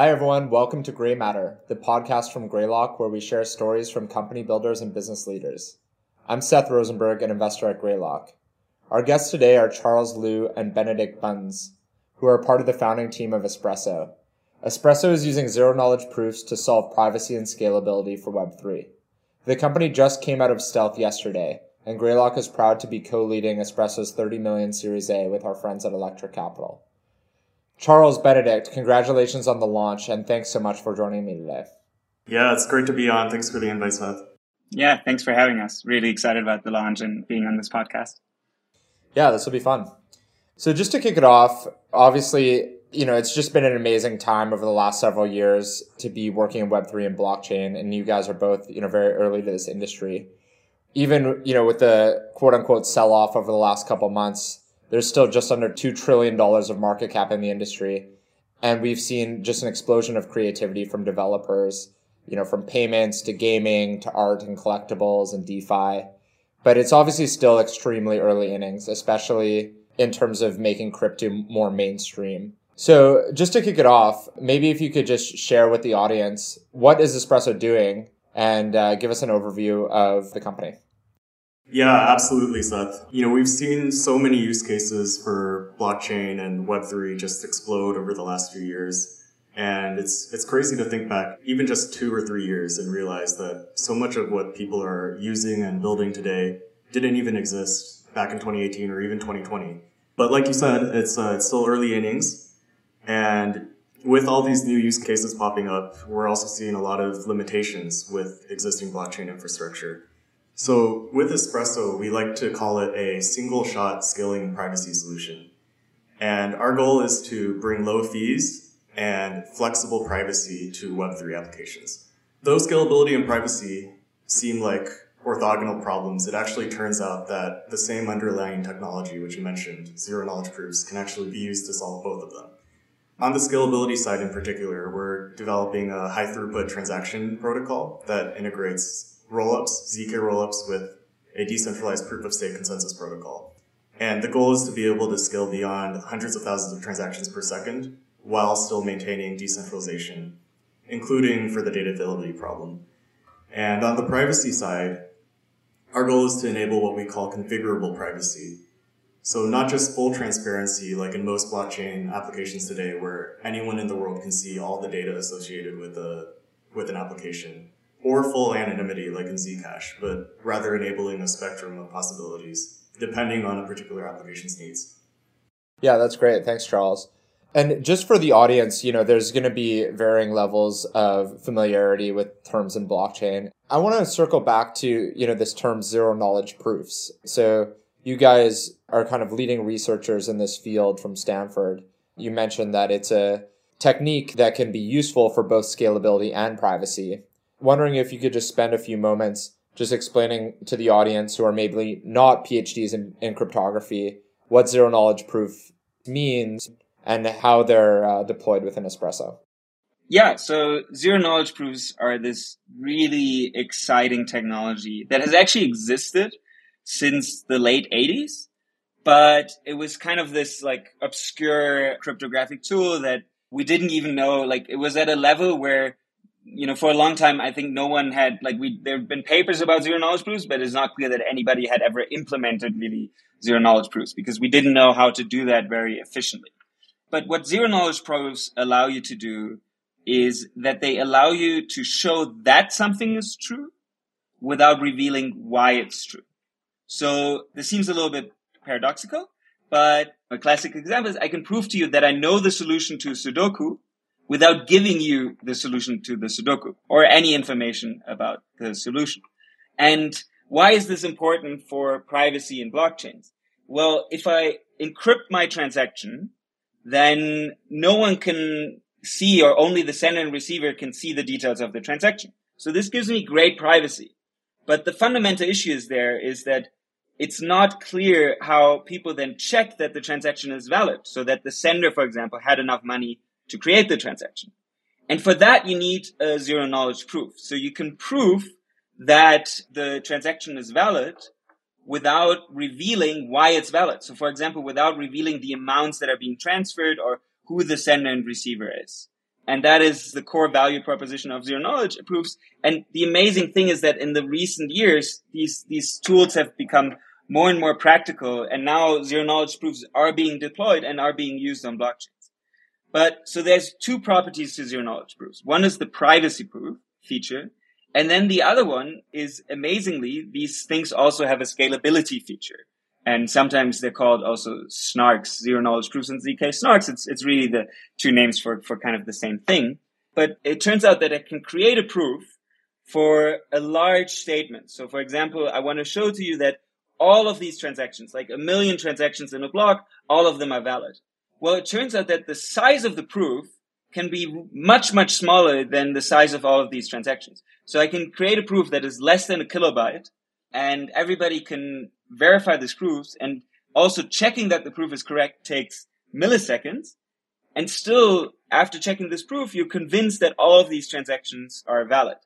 Hi, everyone. Welcome to Grey Matter, the podcast from Greylock, where we share stories from company builders and business leaders. I'm Seth Rosenberg, an investor at Greylock. Our guests today are Charles Lu and Benedikt Bunz, who are part of the founding team of Espresso. Espresso is using zero knowledge proofs to solve privacy and scalability for Web3. The company just came out of stealth yesterday, and Greylock is proud to be co-leading Espresso's 30 million Series A with our friends at Electric Capital. Charles Benedikt, congratulations on the launch and thanks so much for joining me today. Yeah, it's great to be on. Thanks for the invite, Seth. Yeah, thanks for having us. Really excited about the launch and being on this podcast. Yeah, this will be fun. So just to kick it off, obviously, you know, it's just been an amazing time over the last several years to be working in Web3 and blockchain. And you guys are both, you know, very early to this industry. Even, you know, with the quote unquote sell off over the last couple months, there's still just under $2 trillion of market cap in the industry. And we've seen just an explosion of creativity from developers, you know, from payments to gaming to art and collectibles and DeFi. But it's obviously still extremely early innings, especially in terms of making crypto more mainstream. So just to kick it off, maybe if you could just share with the audience, what is Espresso doing and uh, give us an overview of the company. Yeah, absolutely, Seth. You know, we've seen so many use cases for blockchain and Web3 just explode over the last few years. And it's, it's crazy to think back even just two or three years and realize that so much of what people are using and building today didn't even exist back in 2018 or even 2020. But like you said, it's, uh, it's still early innings. And with all these new use cases popping up, we're also seeing a lot of limitations with existing blockchain infrastructure. So with Espresso, we like to call it a single shot scaling privacy solution. And our goal is to bring low fees and flexible privacy to Web3 applications. Though scalability and privacy seem like orthogonal problems, it actually turns out that the same underlying technology, which you mentioned, zero knowledge proofs, can actually be used to solve both of them. On the scalability side in particular, we're developing a high throughput transaction protocol that integrates rollups, ZK rollups with a decentralized proof of stake consensus protocol. And the goal is to be able to scale beyond hundreds of thousands of transactions per second while still maintaining decentralization, including for the data availability problem. And on the privacy side, our goal is to enable what we call configurable privacy. So not just full transparency like in most blockchain applications today where anyone in the world can see all the data associated with a with an application, or full anonymity like in Zcash, but rather enabling a spectrum of possibilities depending on a particular application's needs. Yeah, that's great. Thanks, Charles. And just for the audience, you know, there's going to be varying levels of familiarity with terms in blockchain. I want to circle back to, you know, this term zero knowledge proofs. So you guys are kind of leading researchers in this field from Stanford. You mentioned that it's a technique that can be useful for both scalability and privacy wondering if you could just spend a few moments just explaining to the audience who are maybe not PhDs in, in cryptography what zero knowledge proof means and how they're uh, deployed within Espresso. Yeah, so zero knowledge proofs are this really exciting technology that has actually existed since the late 80s, but it was kind of this like obscure cryptographic tool that we didn't even know, like it was at a level where you know, for a long time, I think no one had like we there have been papers about zero knowledge proofs, but it's not clear that anybody had ever implemented really zero knowledge proofs because we didn't know how to do that very efficiently. But what zero knowledge proofs allow you to do is that they allow you to show that something is true without revealing why it's true. So this seems a little bit paradoxical, but a classic example is I can prove to you that I know the solution to Sudoku without giving you the solution to the Sudoku or any information about the solution. And why is this important for privacy in blockchains? Well, if I encrypt my transaction, then no one can see or only the sender and receiver can see the details of the transaction. So this gives me great privacy. But the fundamental issue is there is that it's not clear how people then check that the transaction is valid so that the sender, for example, had enough money to create the transaction. And for that, you need a zero knowledge proof. So you can prove that the transaction is valid without revealing why it's valid. So for example, without revealing the amounts that are being transferred or who the sender and receiver is. And that is the core value proposition of zero knowledge proofs. And the amazing thing is that in the recent years, these, these tools have become more and more practical. And now zero knowledge proofs are being deployed and are being used on blockchains. But so there's two properties to zero knowledge proofs. One is the privacy proof feature. And then the other one is amazingly, these things also have a scalability feature. And sometimes they're called also snarks, zero knowledge proofs and ZK snarks. It's, it's really the two names for, for kind of the same thing. But it turns out that it can create a proof for a large statement. So for example, I want to show to you that all of these transactions, like a million transactions in a block, all of them are valid. Well, it turns out that the size of the proof can be much, much smaller than the size of all of these transactions. So I can create a proof that is less than a kilobyte and everybody can verify these proofs and also checking that the proof is correct takes milliseconds. And still, after checking this proof, you're convinced that all of these transactions are valid.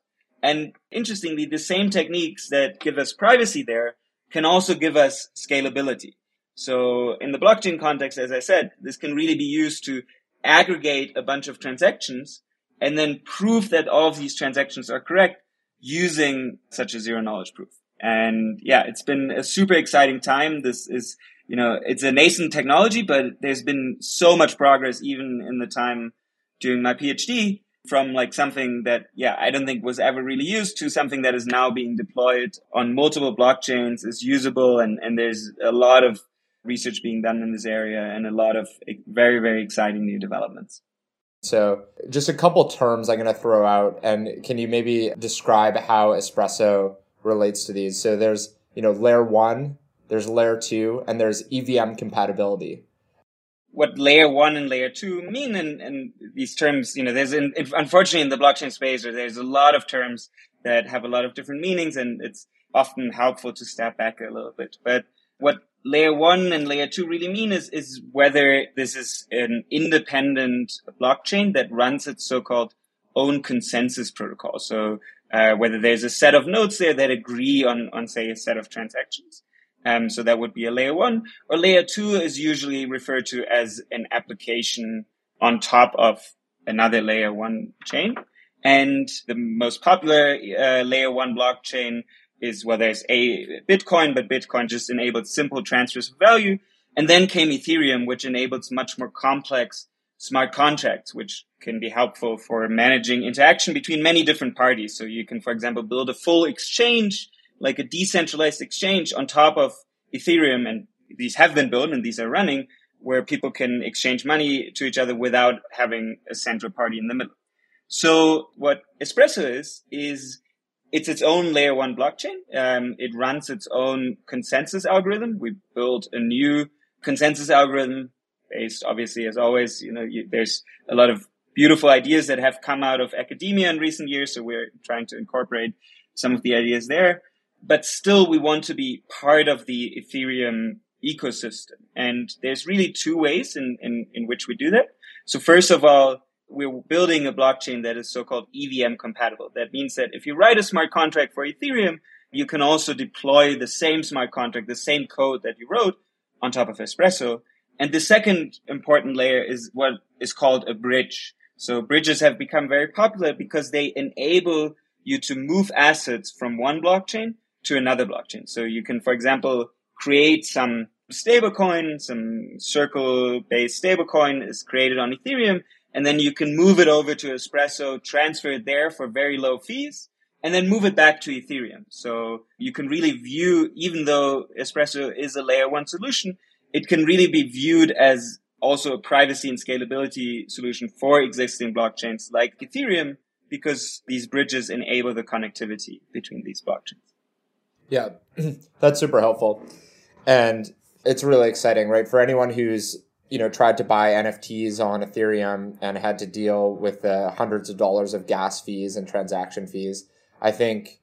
And interestingly, the same techniques that give us privacy there can also give us scalability. So in the blockchain context, as I said, this can really be used to aggregate a bunch of transactions and then prove that all of these transactions are correct using such a zero knowledge proof. And yeah, it's been a super exciting time. This is, you know, it's a nascent technology, but there's been so much progress even in the time during my PhD from like something that, yeah, I don't think was ever really used to something that is now being deployed on multiple blockchains is usable. And, and there's a lot of research being done in this area and a lot of very, very exciting new developments. So, just a couple terms I'm going to throw out, and can you maybe describe how Espresso relates to these. So there's, you know, layer one, there's layer two, and there's EVM compatibility. What layer one and layer two mean in, in these terms, you know, there's in, unfortunately in the blockchain space, there's a lot of terms that have a lot of different meanings, and it's often helpful to step back a little bit. But what layer one and layer two really mean is, is whether this is an independent blockchain that runs its so-called own consensus protocol. So uh, whether there's a set of nodes there that agree on, on say a set of transactions. Um, so that would be a layer one or layer two is usually referred to as an application on top of another layer one chain. And the most popular uh, layer one blockchain is where there's a Bitcoin, but Bitcoin just enabled simple transfers of value. And then came Ethereum, which enables much more complex smart contracts, which can be helpful for managing interaction between many different parties. So you can, for example, build a full exchange, like a decentralized exchange on top of Ethereum. And these have been built and these are running where people can exchange money to each other without having a central party in the middle. So what Espresso is, is it's its own layer one blockchain. Um, it runs its own consensus algorithm. We built a new consensus algorithm based, obviously, as always, you know, you, there's a lot of beautiful ideas that have come out of academia in recent years. So we're trying to incorporate some of the ideas there, but still we want to be part of the Ethereum ecosystem. And there's really two ways in, in, in which we do that. So first of all, we're building a blockchain that is so-called EVM compatible. That means that if you write a smart contract for Ethereum, you can also deploy the same smart contract, the same code that you wrote on top of Espresso. And the second important layer is what is called a bridge. So bridges have become very popular because they enable you to move assets from one blockchain to another blockchain. So you can, for example, create some stablecoin, some circle based stablecoin is created on Ethereum. And then you can move it over to Espresso, transfer it there for very low fees, and then move it back to Ethereum. So you can really view, even though Espresso is a layer one solution, it can really be viewed as also a privacy and scalability solution for existing blockchains like Ethereum because these bridges enable the connectivity between these blockchains. Yeah, that's super helpful. And it's really exciting, right? For anyone who's you know tried to buy NFTs on Ethereum and had to deal with the hundreds of dollars of gas fees and transaction fees, I think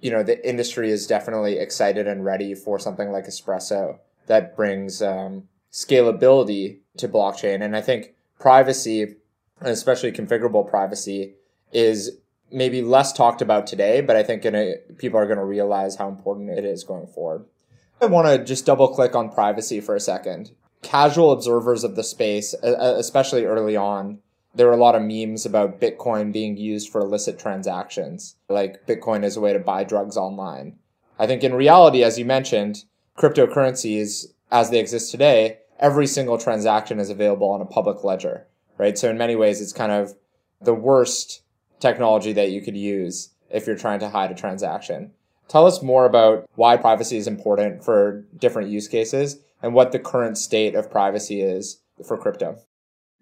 you know the industry is definitely excited and ready for something like Espresso that brings um, scalability to blockchain. And I think privacy, especially configurable privacy, is maybe less talked about today, but I think a, people are going to realize how important it is going forward. I want to just double click on privacy for a second. Casual observers of the space, especially early on, there were a lot of memes about Bitcoin being used for illicit transactions, like Bitcoin is a way to buy drugs online. I think in reality, as you mentioned, cryptocurrencies as they exist today, every single transaction is available on a public ledger, right? So in many ways, it's kind of the worst technology that you could use if you're trying to hide a transaction. Tell us more about why privacy is important for different use cases and what the current state of privacy is for crypto.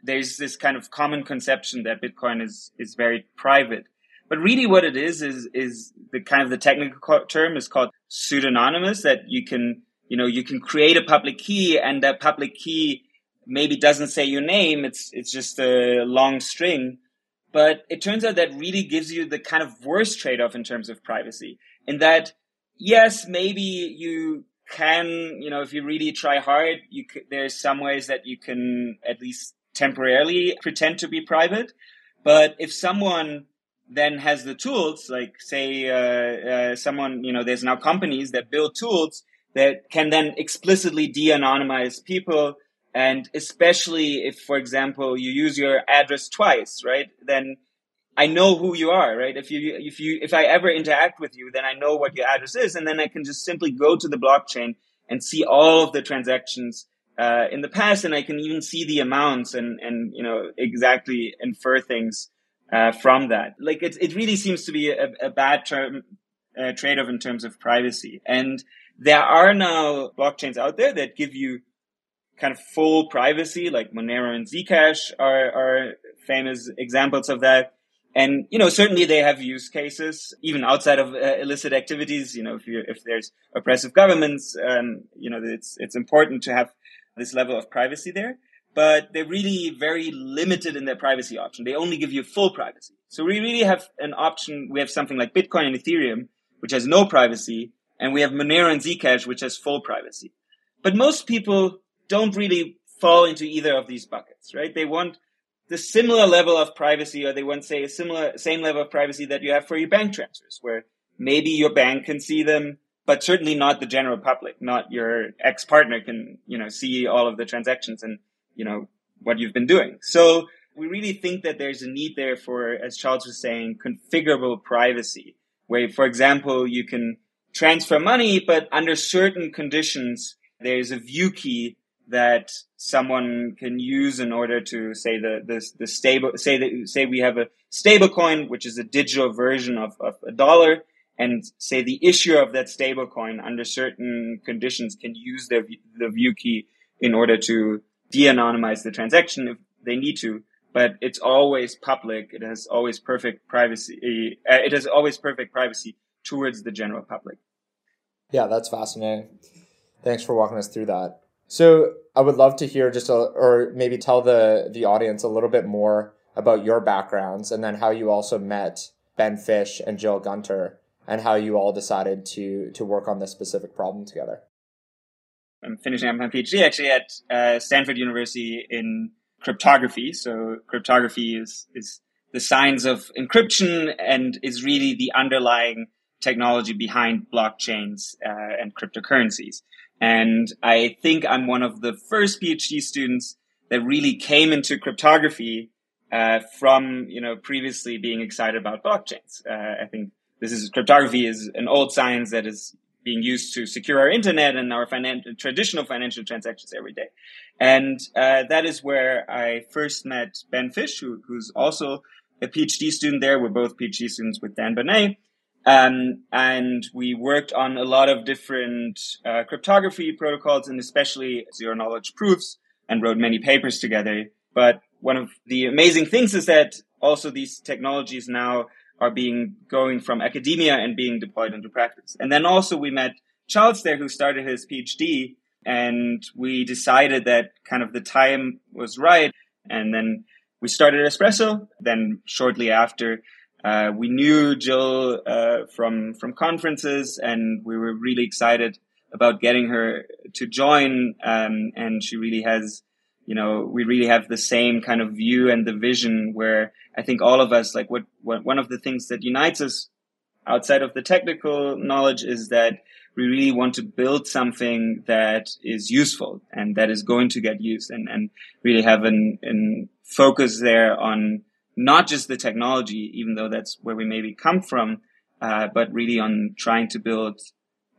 There's this kind of common conception that Bitcoin is, is very private. But really what it is, is, is the kind of the technical term is called pseudonymous that you can, you know, you can create a public key and that public key maybe doesn't say your name. It's, it's just a long string. But it turns out that really gives you the kind of worst trade off in terms of privacy in that, yes, maybe you can, you know, if you really try hard, you c- there's some ways that you can at least temporarily pretend to be private. But if someone then has the tools, like say, uh, uh, someone, you know, there's now companies that build tools that can then explicitly de-anonymize people. And especially if, for example, you use your address twice, right? Then I know who you are, right? If you, if you, if I ever interact with you, then I know what your address is. And then I can just simply go to the blockchain and see all of the transactions, uh, in the past. And I can even see the amounts and, and, you know, exactly infer things, uh, from that. Like it, it really seems to be a, a bad term, uh, trade-off in terms of privacy. And there are now blockchains out there that give you kind of full privacy, like Monero and Zcash are, are famous examples of that and you know certainly they have use cases even outside of uh, illicit activities you know if you if there's oppressive governments um, you know it's it's important to have this level of privacy there. But they're really very limited in their privacy option. They only give you full privacy. So we really have an option. We have something like bitcoin and ethereum which has no privacy and we have monero and zcash which has full privacy. But most people don't really fall into either of these buckets right? They want the similar level of privacy, or they want to say a similar, same level of privacy that you have for your bank transfers, where maybe your bank can see them, but certainly not the general public, not your ex-partner can, you know, see all of the transactions and, you know, what you've been doing. So we really think that there's a need there for, as Charles was saying, configurable privacy, where, for example, you can transfer money, but under certain conditions, there's a view key that someone can use in order to say the the, the stable say that say we have a stable coin which is a digital version of, of a dollar and say the issuer of that stable coin under certain conditions can use their the view key in order to de-anonymize the transaction if they need to but it's always public. It has always perfect privacy uh, it has always perfect privacy towards the general public. Yeah that's fascinating. Thanks for walking us through that so I would love to hear just a, or maybe tell the the audience a little bit more about your backgrounds and then how you also met Ben Fish and Jill Gunter and how you all decided to to work on this specific problem together. I'm finishing up my PhD actually at uh, Stanford University in cryptography. So cryptography is is the science of encryption and is really the underlying technology behind blockchains uh, and cryptocurrencies. And I think I'm one of the first PhD students that really came into cryptography uh, from you know previously being excited about blockchains. Uh, I think this is cryptography is an old science that is being used to secure our internet and our finan- traditional financial transactions every day. And uh, that is where I first met Ben Fish, who, who's also a PhD student there. We're both PhD students with Dan Boneh. Um, and we worked on a lot of different uh, cryptography protocols and especially zero knowledge proofs and wrote many papers together. But one of the amazing things is that also these technologies now are being going from academia and being deployed into practice. And then also we met Charles there who started his PhD and we decided that kind of the time was right. And then we started Espresso. Then shortly after, uh, we knew Jill uh, from from conferences, and we were really excited about getting her to join. Um, and she really has, you know, we really have the same kind of view and the vision. Where I think all of us, like, what, what one of the things that unites us outside of the technical knowledge is that we really want to build something that is useful and that is going to get used and, and really have an, an focus there on not just the technology, even though that's where we maybe come from, uh, but really on trying to build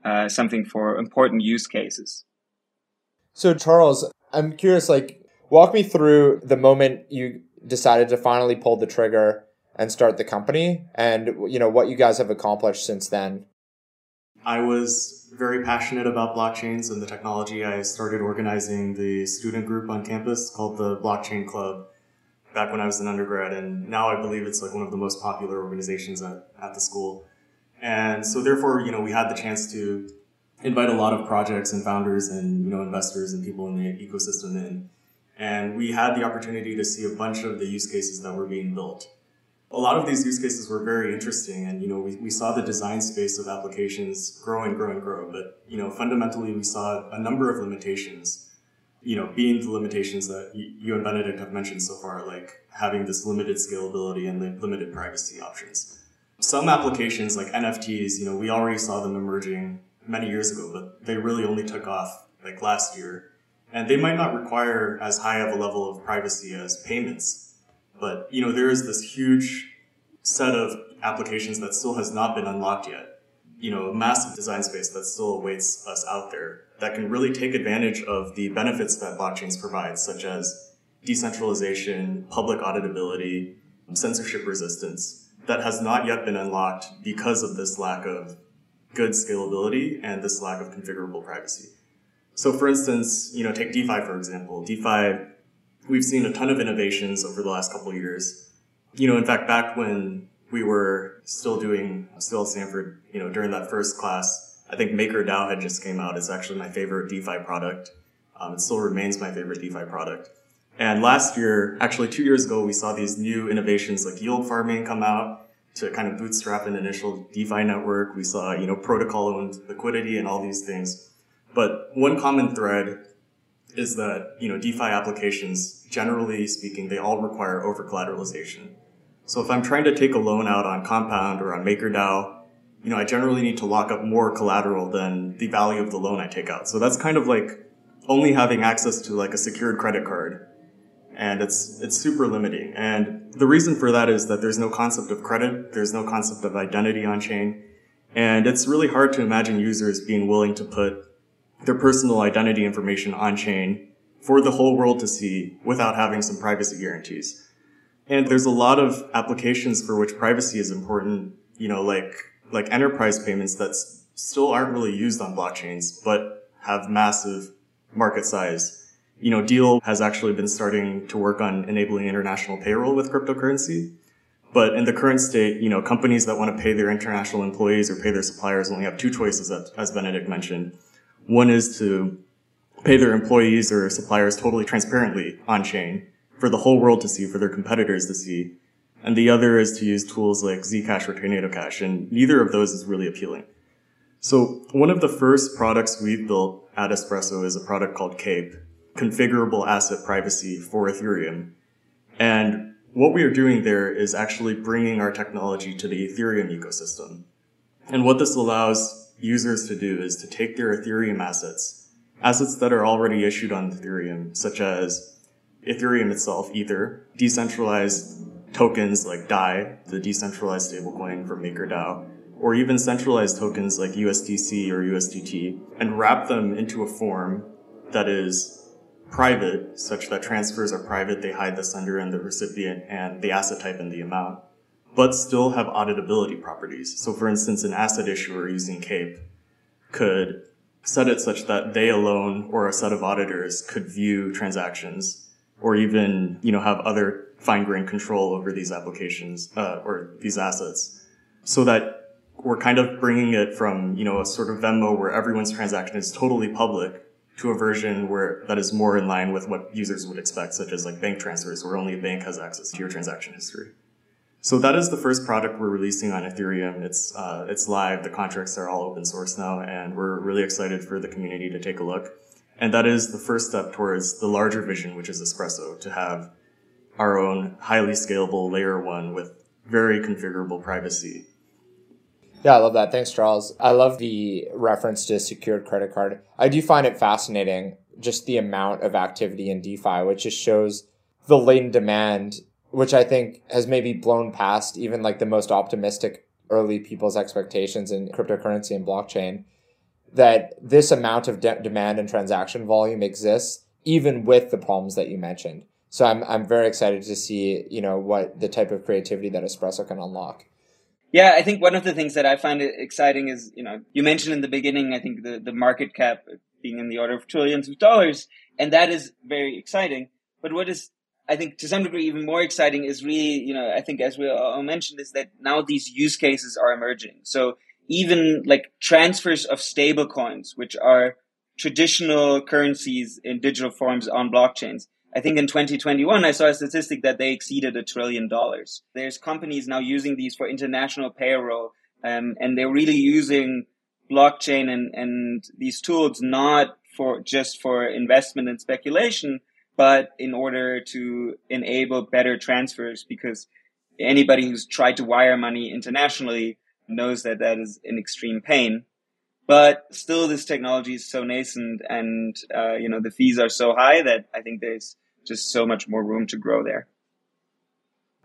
uh, something for important use cases. So, Charles, I'm curious, like, walk me through the moment you decided to finally pull the trigger and start the company and, you know, what you guys have accomplished since then. I was very passionate about blockchains and the technology. I started organizing the student group on campus called the Blockchain Club back when I was an undergrad, and now I believe it's like one of the most popular organizations at, at the school. And so therefore, you know, we had the chance to invite a lot of projects and founders and, you know, investors and people in the ecosystem in. And we had the opportunity to see a bunch of the use cases that were being built. A lot of these use cases were very interesting and, you know, we, we saw the design space of applications grow and grow and grow. But, you know, fundamentally we saw a number of limitations you know, being the limitations that you and Benedikt have mentioned so far, like having this limited scalability and limited privacy options. Some applications like NFTs, you know, we already saw them emerging many years ago, but they really only took off like last year. And they might not require as high of a level of privacy as payments. But, you know, there is this huge set of applications that still has not been unlocked yet. You know, a massive design space that still awaits us out there that can really take advantage of the benefits that blockchains provide, such as decentralization, public auditability, censorship resistance, that has not yet been unlocked because of this lack of good scalability and this lack of configurable privacy. So for instance, you know, take DeFi for example. DeFi, we've seen a ton of innovations over the last couple years. You know, in fact, back when we were still doing, still at Stanford, you know, during that first class, I think MakerDAO had just came out. It's actually my favorite DeFi product. Um, it still remains my favorite DeFi product. And last year, actually two years ago, we saw these new innovations like yield farming come out to kind of bootstrap an initial DeFi network. We saw, you know, protocol owned liquidity and all these things. But one common thread is that, you know, DeFi applications, generally speaking, they all require over collateralization. So if I'm trying to take a loan out on Compound or on MakerDAO, you know, I generally need to lock up more collateral than the value of the loan I take out. So that's kind of like only having access to like a secured credit card. And it's, it's super limiting. And the reason for that is that there's no concept of credit. There's no concept of identity on chain. And it's really hard to imagine users being willing to put their personal identity information on chain for the whole world to see without having some privacy guarantees. And there's a lot of applications for which privacy is important, you know, like like enterprise payments that still aren't really used on blockchains, but have massive market size. You know, Deel has actually been starting to work on enabling international payroll with cryptocurrency. But in the current state, you know, companies that want to pay their international employees or pay their suppliers only have two choices, as Benedikt mentioned. One is to pay their employees or suppliers totally transparently on chain for the whole world to see, for their competitors to see and the other is to use tools like Zcash or Tornado Cash, and neither of those is really appealing. So one of the first products we've built at Espresso is a product called CAPE, Configurable Asset Privacy for Ethereum. And what we are doing there is actually bringing our technology to the Ethereum ecosystem. And what this allows users to do is to take their Ethereum assets, assets that are already issued on Ethereum, such as Ethereum itself, Ether, decentralized tokens like DAI, the decentralized stablecoin from MakerDAO, or even centralized tokens like USDC or USDT, and wrap them into a form that is private, such that transfers are private, they hide the sender and the recipient and the asset type and the amount, but still have auditability properties. So for instance, an asset issuer using CAPE could set it such that they alone or a set of auditors could view transactions or even, you know, have other fine grained control over these applications uh, or these assets. So that we're kind of bringing it from you know a sort of venmo where everyone's transaction is totally public to a version where that is more in line with what users would expect such as like bank transfers where only a bank has access to your transaction history. So that is the first product we're releasing on ethereum. It's uh, it's live. The contracts are all open source now and we're really excited for the community to take a look and that is the first step towards the larger vision which is espresso to have our own highly scalable layer one with very configurable privacy. Yeah, I love that. Thanks, Charles. I love the reference to secured credit card. I do find it fascinating just the amount of activity in DeFi, which just shows the latent demand, which I think has maybe blown past even like the most optimistic early people's expectations in cryptocurrency and blockchain. That this amount of de- demand and transaction volume exists even with the problems that you mentioned. So I'm I'm very excited to see you know what the type of creativity that Espresso can unlock. Yeah, I think one of the things that I find exciting is you know you mentioned in the beginning I think the the market cap being in the order of trillions of dollars, and that is very exciting. But what is I think to some degree even more exciting is really you know I think as we all mentioned is that now these use cases are emerging. So even like transfers of stable coins, which are traditional currencies in digital forms on blockchains I think in 2021, I saw a statistic that they exceeded a trillion dollars. There's companies now using these for international payroll, um, and they're really using blockchain and, and these tools not for just for investment and speculation, but in order to enable better transfers because anybody who's tried to wire money internationally knows that that is an extreme pain. But still, this technology is so nascent, and uh, you know the fees are so high that I think there's just so much more room to grow there.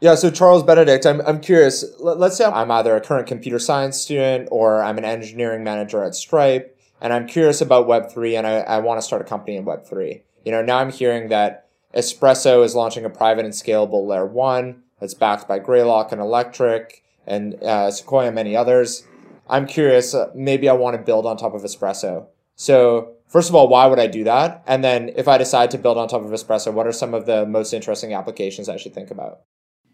Yeah, so Charles Benedikt, I'm, I'm curious. Let's say I'm either a current computer science student or I'm an engineering manager at Stripe, and I'm curious about Web3 and I, I want to start a company in Web3. You know, now I'm hearing that Espresso is launching a private and scalable layer one that's backed by Greylock and Electric and uh, Sequoia and many others. I'm curious, uh, maybe I want to build on top of Espresso. So First of all, why would I do that? And then if I decide to build on top of Espresso, what are some of the most interesting applications I should think about?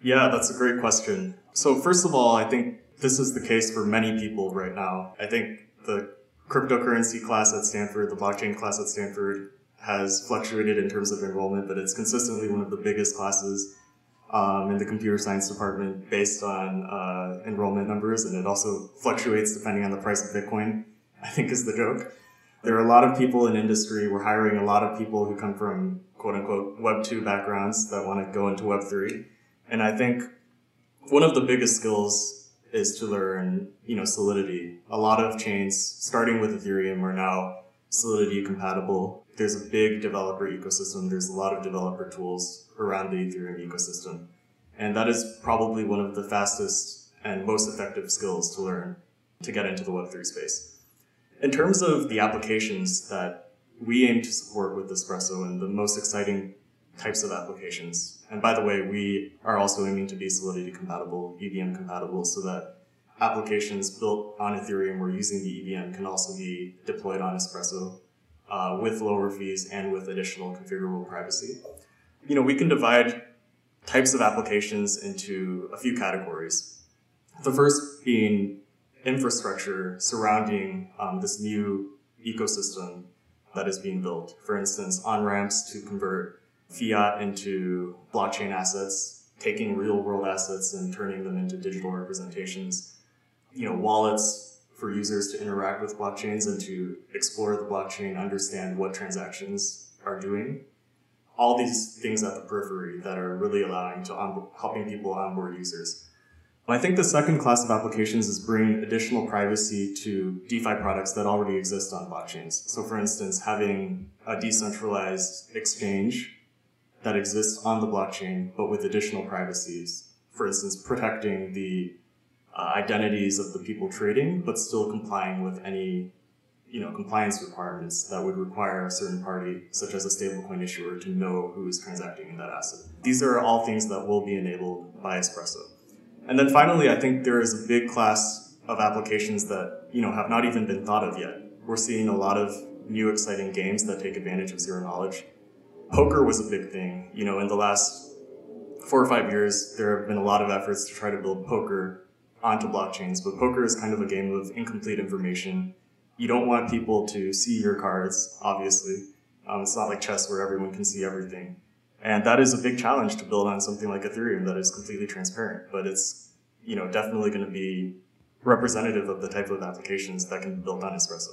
Yeah, that's a great question. So first of all, I think this is the case for many people right now. I think the cryptocurrency class at Stanford, the blockchain class at Stanford has fluctuated in terms of enrollment, but it's consistently one of the biggest classes um, in the computer science department based on uh, enrollment numbers, and it also fluctuates depending on the price of Bitcoin. I think is the joke. There are a lot of people in industry. We're hiring a lot of people who come from quote unquote Web 2 backgrounds that want to go into Web 3. And I think one of the biggest skills is to learn, you know, Solidity. A lot of chains, starting with Ethereum, are now Solidity compatible. There's a big developer ecosystem. There's a lot of developer tools around the Ethereum ecosystem. And that is probably one of the fastest and most effective skills to learn to get into the Web3 space. In terms of the applications that we aim to support with Espresso and the most exciting types of applications, and by the way, we are also aiming to be Solidity compatible, EVM compatible, so that applications built on Ethereum or using the EVM can also be deployed on Espresso uh, with lower fees and with additional configurable privacy. You know, we can divide types of applications into a few categories. The first being infrastructure surrounding um, this new ecosystem that is being built. For instance, on ramps to convert fiat into blockchain assets, taking real world assets and turning them into digital representations. You know, wallets for users to interact with blockchains and to explore the blockchain, understand what transactions are doing. All these things at the periphery that are really allowing to helping people onboard users. I think the second class of applications is bringing additional privacy to DeFi products that already exist on blockchains. So for instance, having a decentralized exchange that exists on the blockchain, but with additional privacies. For instance, protecting the uh, identities of the people trading, but still complying with any you know, compliance requirements that would require a certain party, such as a stablecoin issuer, to know who is transacting in that asset. These are all things that will be enabled by Espresso. And then finally, I think there is a big class of applications that, you know, have not even been thought of yet. We're seeing a lot of new exciting games that take advantage of zero knowledge. Poker was a big thing. You know, in the last four or five years, there have been a lot of efforts to try to build poker onto blockchains, but poker is kind of a game of incomplete information. You don't want people to see your cards, obviously. Um, it's not like chess where everyone can see everything. And that is a big challenge to build on something like Ethereum that is completely transparent, but it's, you know, definitely going to be representative of the type of applications that can be built on Espresso.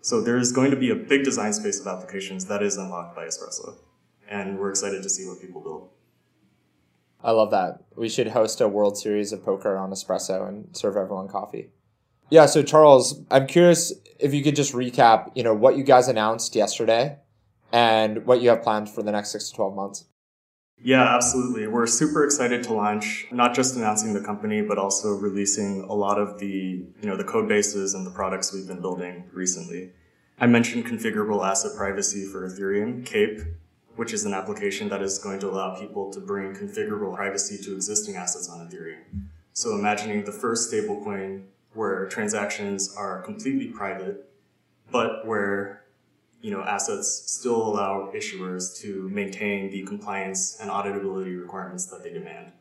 So there's going to be a big design space of applications that is unlocked by Espresso. And we're excited to see what people build. I love that. We should host a World Series of poker on Espresso and serve everyone coffee. Yeah, so Charles, I'm curious if you could just recap, you know, what you guys announced yesterday and what you have planned for the next 6 to 12 months. Yeah, absolutely. We're super excited to launch, not just announcing the company, but also releasing a lot of the, you know, the code bases and the products we've been building recently. I mentioned configurable asset privacy for Ethereum, CAPE, which is an application that is going to allow people to bring configurable privacy to existing assets on Ethereum. So imagining the first stablecoin where transactions are completely private, but where you know, assets still allow issuers to maintain the compliance and auditability requirements that they demand.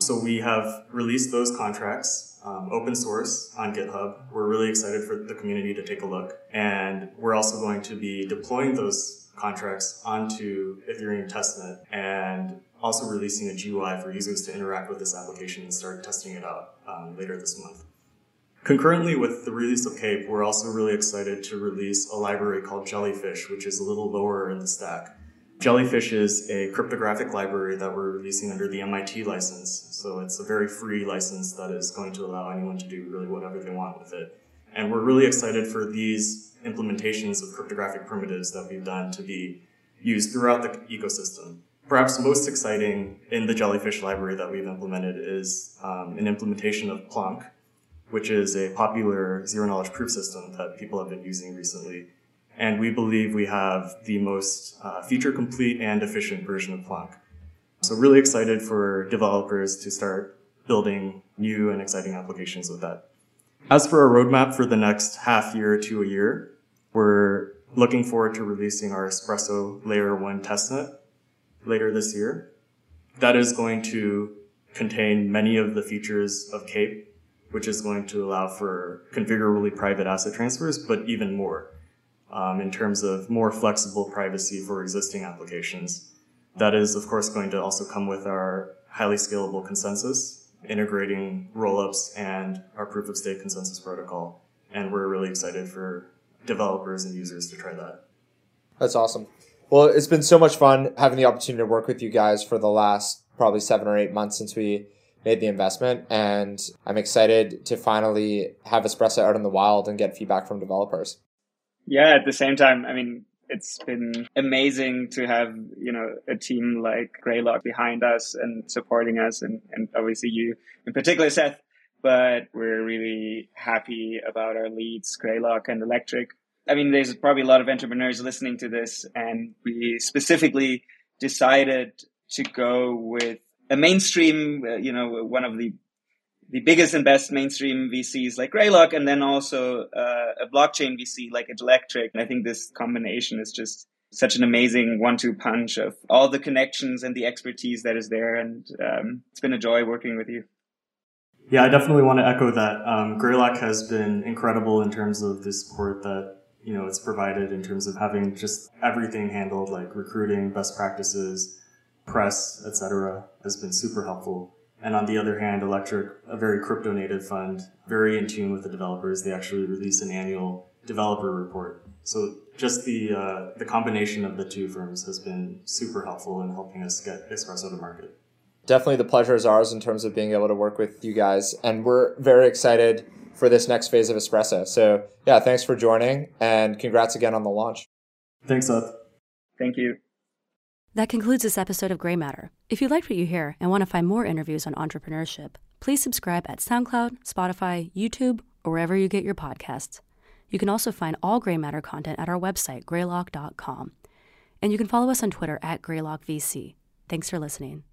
So we have released those contracts um, open source on GitHub. We're really excited for the community to take a look. And we're also going to be deploying those contracts onto Ethereum testnet and also releasing a GUI for users to interact with this application and start testing it out um, later this month. Concurrently with the release of Cape, we're also really excited to release a library called Jellyfish, which is a little lower in the stack. Jellyfish is a cryptographic library that we're releasing under the MIT license. So it's a very free license that is going to allow anyone to do really whatever they want with it. And we're really excited for these implementations of cryptographic primitives that we've done to be used throughout the ecosystem. Perhaps most exciting in the Jellyfish library that we've implemented is um, an implementation of Plonk, which is a popular zero knowledge proof system that people have been using recently. And we believe we have the most uh, feature complete and efficient version of Plonk. So really excited for developers to start building new and exciting applications with that. As for our roadmap for the next half year to a year, we're looking forward to releasing our Espresso Layer 1 testnet later this year. That is going to contain many of the features of Cape which is going to allow for configurably private asset transfers, but even more um, in terms of more flexible privacy for existing applications. That is, of course, going to also come with our highly scalable consensus, integrating rollups and our proof of stake consensus protocol. And we're really excited for developers and users to try that. That's awesome. Well, it's been so much fun having the opportunity to work with you guys for the last probably seven or eight months since we made the investment and I'm excited to finally have Espresso out in the wild and get feedback from developers. Yeah, at the same time, I mean, it's been amazing to have, you know, a team like Greylock behind us and supporting us and, and obviously you in particular, Seth, but we're really happy about our leads, Greylock and Electric. I mean, there's probably a lot of entrepreneurs listening to this and we specifically decided to go with a mainstream, uh, you know, one of the the biggest and best mainstream VCs like Greylock, and then also uh, a blockchain VC like Electric. And I think this combination is just such an amazing one-two punch of all the connections and the expertise that is there. And um, it's been a joy working with you. Yeah, I definitely want to echo that. Um, Greylock has been incredible in terms of the support that you know it's provided in terms of having just everything handled, like recruiting, best practices, press, etc., has been super helpful. And on the other hand, Electric, a very crypto native fund, very in tune with the developers. They actually release an annual developer report. So just the uh, the combination of the two firms has been super helpful in helping us get Espresso to market. Definitely, the pleasure is ours in terms of being able to work with you guys, and we're very excited for this next phase of Espresso. So yeah, thanks for joining, and congrats again on the launch. Thanks, Seth. Thank you. That concludes this episode of Grey Matter. If you liked what you hear and want to find more interviews on entrepreneurship, please subscribe at SoundCloud, Spotify, YouTube, or wherever you get your podcasts. You can also find all Grey Matter content at our website, greylock.com. And you can follow us on Twitter at GreylockVC. Thanks for listening.